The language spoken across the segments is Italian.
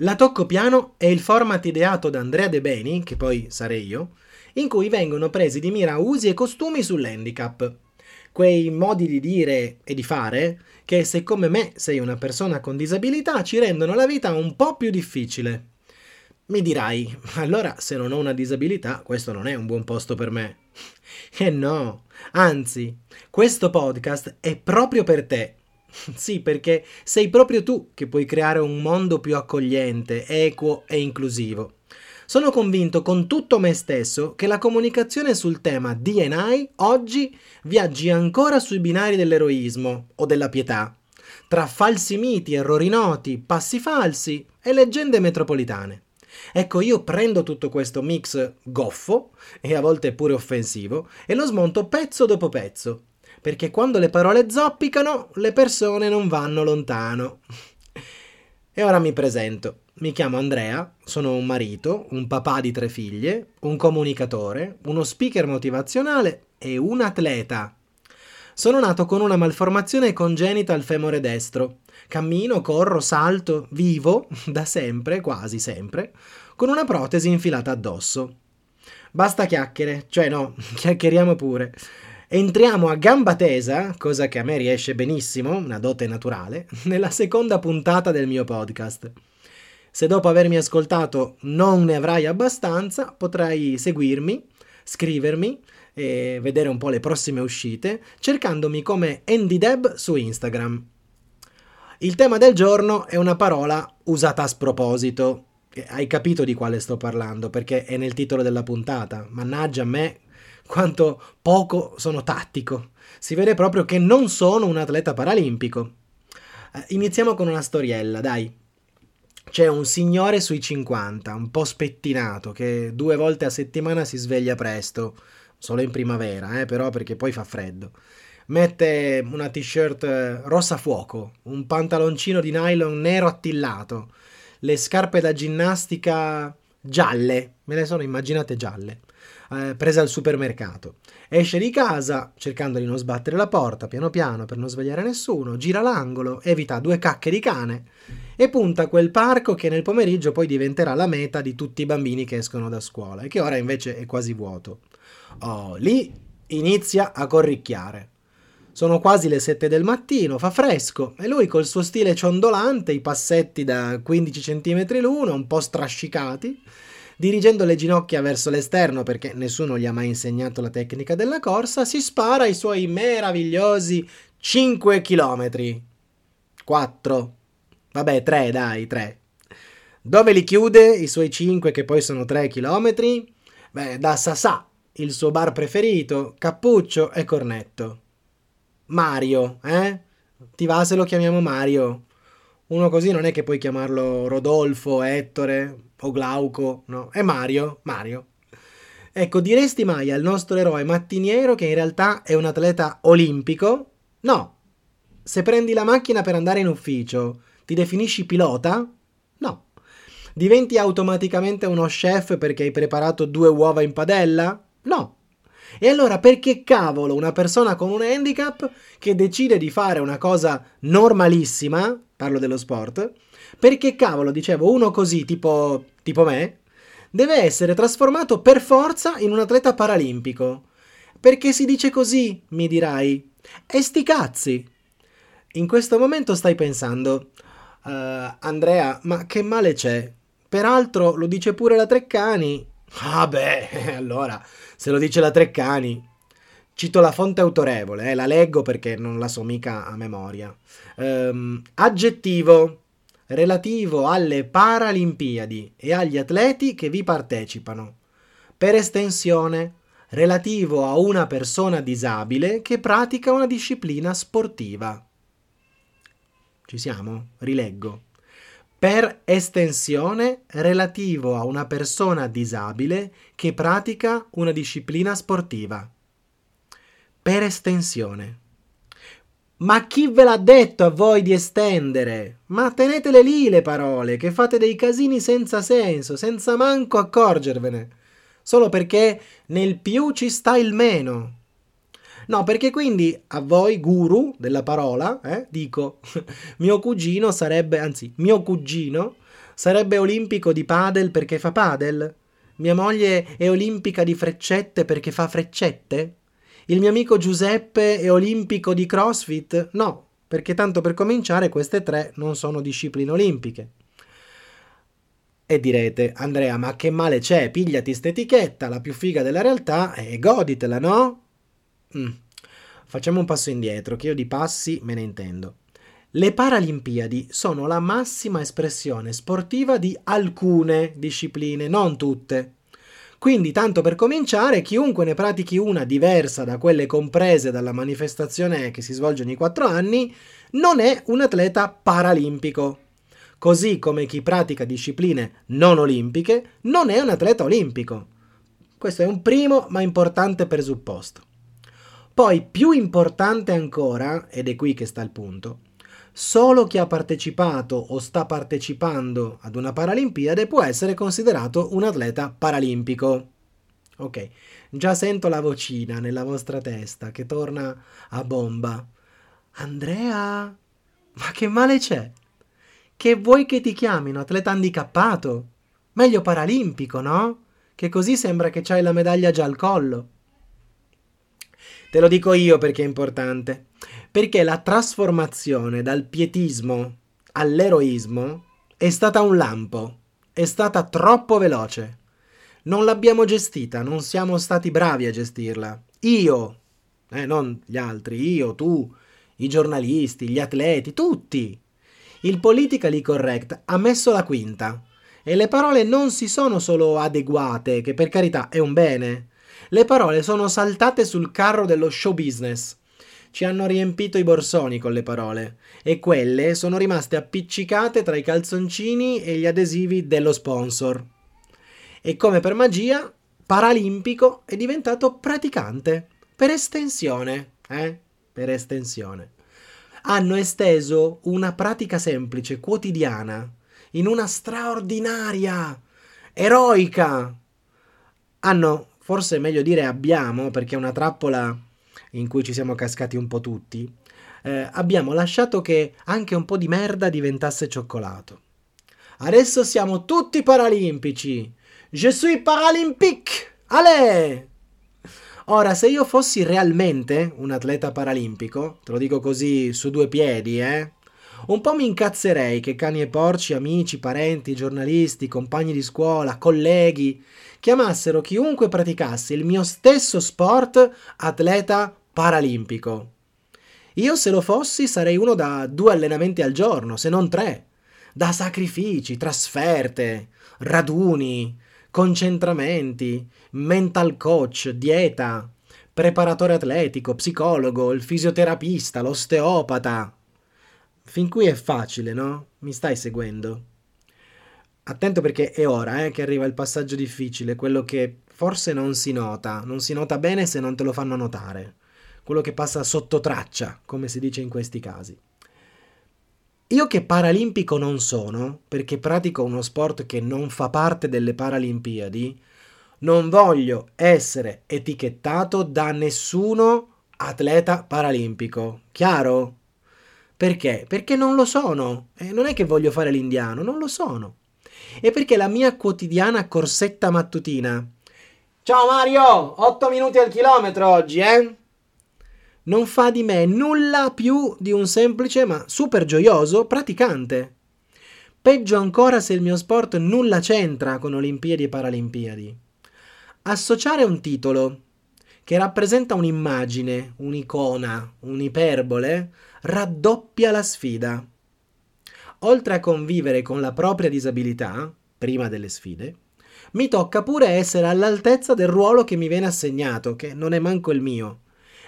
La Tocco Piano è il format ideato da Andrea De Beni, che poi sarei io, in cui vengono presi di mira usi e costumi sull'handicap. Quei modi di dire e di fare che se come me sei una persona con disabilità ci rendono la vita un po' più difficile. Mi dirai, allora se non ho una disabilità questo non è un buon posto per me. E eh no, anzi, questo podcast è proprio per te Sì, perché sei proprio tu che puoi creare un mondo più accogliente, equo e inclusivo. Sono convinto con tutto me stesso che la comunicazione sul tema DNI oggi viaggi ancora sui binari dell'eroismo o della pietà, tra falsi miti, errori noti, passi falsi e leggende metropolitane. Ecco, io prendo tutto questo mix goffo e a volte pure offensivo e lo smonto pezzo dopo pezzo perché quando le parole zoppicano le persone non vanno lontano. E ora mi presento. Mi chiamo Andrea, sono un marito, un papà di tre figlie, un comunicatore, uno speaker motivazionale e un atleta. Sono nato con una malformazione congenita al femore destro. Cammino, corro, salto, vivo, da sempre, quasi sempre, con una protesi infilata addosso. Basta chiacchiere, cioè no, chiacchieriamo pure. Entriamo a gamba tesa, cosa che a me riesce benissimo, una dote naturale, nella seconda puntata del mio podcast. Se dopo avermi ascoltato non ne avrai abbastanza, potrai seguirmi, scrivermi e vedere un po' le prossime uscite, cercandomi come AndyDeb su Instagram. Il tema del giorno è una parola usata a sproposito. Hai capito di quale sto parlando perché è nel titolo della puntata. Mannaggia a me quanto poco sono tattico. Si vede proprio che non sono un atleta paralimpico. Eh, iniziamo con una storiella, dai. C'è un signore sui 50, un po' spettinato, che due volte a settimana si sveglia presto, solo in primavera, eh, però perché poi fa freddo. Mette una t-shirt eh, rossa fuoco, un pantaloncino di nylon nero attillato, le scarpe da ginnastica gialle, me le sono immaginate gialle eh, presa al supermercato. Esce di casa cercando di non sbattere la porta piano piano per non svegliare nessuno, gira l'angolo, evita due cacche di cane e punta a quel parco che nel pomeriggio poi diventerà la meta di tutti i bambini che escono da scuola e che ora invece è quasi vuoto. Oh, lì inizia a corricchiare. Sono quasi le 7 del mattino, fa fresco e lui col suo stile ciondolante, i passetti da 15 cm l'uno, un po' strascicati, dirigendo le ginocchia verso l'esterno perché nessuno gli ha mai insegnato la tecnica della corsa, si spara i suoi meravigliosi 5 km. 4. Vabbè, 3, dai, 3. Dove li chiude i suoi 5 che poi sono 3 km? Beh, da Sasà, il suo bar preferito, cappuccio e cornetto. Mario, eh? Ti va se lo chiamiamo Mario? Uno così non è che puoi chiamarlo Rodolfo, Ettore o Glauco, no? È Mario, Mario. Ecco, diresti mai al nostro eroe mattiniero che in realtà è un atleta olimpico? No. Se prendi la macchina per andare in ufficio, ti definisci pilota? No. Diventi automaticamente uno chef perché hai preparato due uova in padella? No. E allora perché cavolo una persona con un handicap che decide di fare una cosa normalissima, parlo dello sport, perché cavolo, dicevo, uno così, tipo, tipo me, deve essere trasformato per forza in un atleta paralimpico. Perché si dice così, mi dirai. E sti cazzi! In questo momento stai pensando, uh, Andrea, ma che male c'è? Peraltro lo dice pure la Treccani. Ah beh, allora, se lo dice la Treccani. Cito la fonte autorevole, eh, la leggo perché non la so mica a memoria. Um, aggettivo relativo alle Paralimpiadi e agli atleti che vi partecipano. Per estensione, relativo a una persona disabile che pratica una disciplina sportiva. Ci siamo? Rileggo. Per estensione, relativo a una persona disabile che pratica una disciplina sportiva. Per estensione. Ma chi ve l'ha detto a voi di estendere? Ma tenetele lì le parole, che fate dei casini senza senso, senza manco accorgervene. Solo perché nel più ci sta il meno. No, perché quindi a voi, guru della parola, eh, dico, mio cugino sarebbe, anzi, mio cugino Sarebbe olimpico di padel perché fa padel? Mia moglie è olimpica di freccette perché fa freccette? Il mio amico Giuseppe è olimpico di CrossFit? No, perché tanto per cominciare queste tre non sono discipline olimpiche. E direte, Andrea, ma che male c'è? Pigliati st'etichetta, la più figa della realtà, e goditela, no? Mm. Facciamo un passo indietro, che io di passi me ne intendo. Le Paralimpiadi sono la massima espressione sportiva di alcune discipline, non tutte. Quindi, tanto per cominciare, chiunque ne pratichi una diversa da quelle comprese dalla manifestazione che si svolge ogni quattro anni, non è un atleta paralimpico. Così come chi pratica discipline non olimpiche non è un atleta olimpico. Questo è un primo ma importante presupposto. Poi, più importante ancora, ed è qui che sta il punto, solo chi ha partecipato o sta partecipando ad una Paralimpiade può essere considerato un atleta paralimpico. Ok, già sento la vocina nella vostra testa che torna a bomba. Andrea, ma che male c'è? Che vuoi che ti chiamino atleta handicappato? Meglio paralimpico, no? Che così sembra che c'hai la medaglia già al collo. Te lo dico io perché è importante. Perché la trasformazione dal pietismo all'eroismo è stata un lampo, è stata troppo veloce. Non l'abbiamo gestita, non siamo stati bravi a gestirla. Io, eh, non gli altri, io, tu, i giornalisti, gli atleti, tutti. Il politically correct ha messo la quinta e le parole non si sono solo adeguate, che per carità è un bene, le parole sono saltate sul carro dello show business. Ci hanno riempito i borsoni con le parole e quelle sono rimaste appiccicate tra i calzoncini e gli adesivi dello sponsor. E come per magia, paralimpico è diventato praticante, per estensione, eh? Per estensione. Hanno esteso una pratica semplice, quotidiana, in una straordinaria, eroica. Hanno forse è meglio dire abbiamo, perché è una trappola in cui ci siamo cascati un po' tutti, eh, abbiamo lasciato che anche un po' di merda diventasse cioccolato. Adesso siamo tutti paralimpici. Je suis paralympique! Allez! Ora, se io fossi realmente un atleta paralimpico, te lo dico così su due piedi, eh? Un po' mi incazzerei che cani e porci, amici, parenti, giornalisti, compagni di scuola, colleghi, chiamassero chiunque praticasse il mio stesso sport atleta paralimpico. Io se lo fossi sarei uno da due allenamenti al giorno, se non tre, da sacrifici, trasferte, raduni, concentramenti, mental coach, dieta, preparatore atletico, psicologo, il fisioterapista, l'osteopata. Fin qui è facile, no? Mi stai seguendo? Attento perché è ora eh, che arriva il passaggio difficile, quello che forse non si nota, non si nota bene se non te lo fanno notare, quello che passa sotto traccia, come si dice in questi casi. Io che paralimpico non sono, perché pratico uno sport che non fa parte delle Paralimpiadi, non voglio essere etichettato da nessuno atleta paralimpico. Chiaro? Perché? Perché non lo sono. E non è che voglio fare l'indiano, non lo sono e perché la mia quotidiana corsetta mattutina. Ciao Mario, 8 minuti al chilometro oggi, eh? Non fa di me nulla più di un semplice ma super gioioso praticante. Peggio ancora se il mio sport nulla c'entra con Olimpiadi e Paralimpiadi. Associare un titolo che rappresenta un'immagine, un'icona, un'iperbole, raddoppia la sfida oltre a convivere con la propria disabilità, prima delle sfide, mi tocca pure essere all'altezza del ruolo che mi viene assegnato, che non è manco il mio.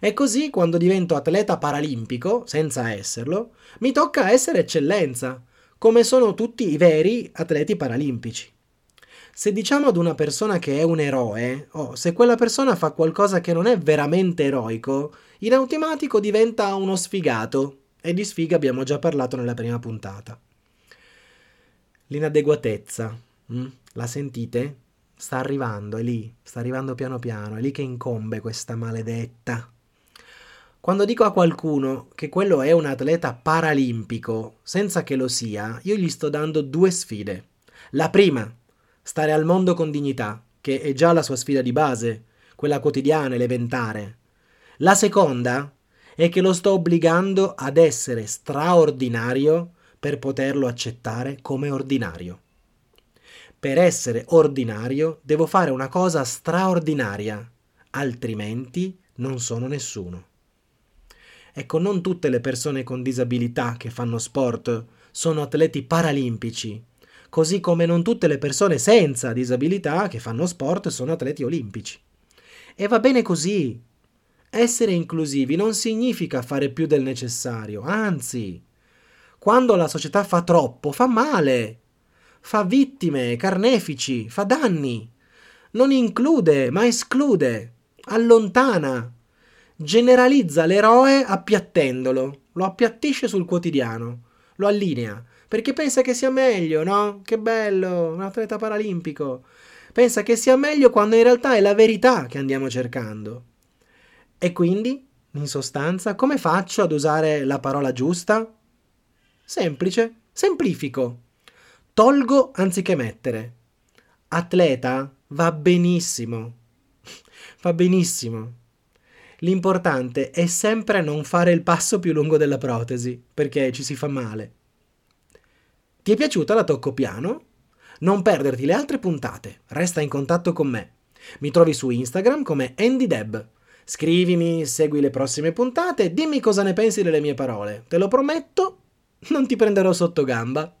E così quando divento atleta paralimpico, senza esserlo, mi tocca essere eccellenza, come sono tutti i veri atleti paralimpici. Se diciamo ad una persona che è un eroe, o se quella persona fa qualcosa che non è veramente eroico, in automatico diventa uno sfigato, e di sfiga abbiamo già parlato nella prima puntata. L'inadeguatezza, mm? la sentite? Sta arrivando, è lì, sta arrivando piano piano, è lì che incombe questa maledetta. Quando dico a qualcuno che quello è un atleta paralimpico, senza che lo sia, io gli sto dando due sfide. La prima, stare al mondo con dignità, che è già la sua sfida di base, quella quotidiana, elementare. La seconda è che lo sto obbligando ad essere straordinario per poterlo accettare come ordinario. Per essere ordinario devo fare una cosa straordinaria, altrimenti non sono nessuno. Ecco, non tutte le persone con disabilità che fanno sport sono atleti paralimpici, così come non tutte le persone senza disabilità che fanno sport sono atleti olimpici. E va bene così. Essere inclusivi non significa fare più del necessario, anzi, quando la società fa troppo, fa male, fa vittime, carnefici, fa danni. Non include, ma esclude, allontana, generalizza l'eroe appiattendolo, lo appiattisce sul quotidiano, lo allinea, perché pensa che sia meglio, no? Che bello, un atleta paralimpico. Pensa che sia meglio quando in realtà è la verità che andiamo cercando. E quindi, in sostanza, come faccio ad usare la parola giusta? Semplice, semplifico. Tolgo anziché mettere. Atleta va benissimo. Va benissimo. L'importante è sempre non fare il passo più lungo della protesi, perché ci si fa male. Ti è piaciuta la Tocco Piano? Non perderti le altre puntate, resta in contatto con me. Mi trovi su Instagram come AndyDeb. Scrivimi, segui le prossime puntate, dimmi cosa ne pensi delle mie parole. Te lo prometto, non ti prenderò sotto gamba.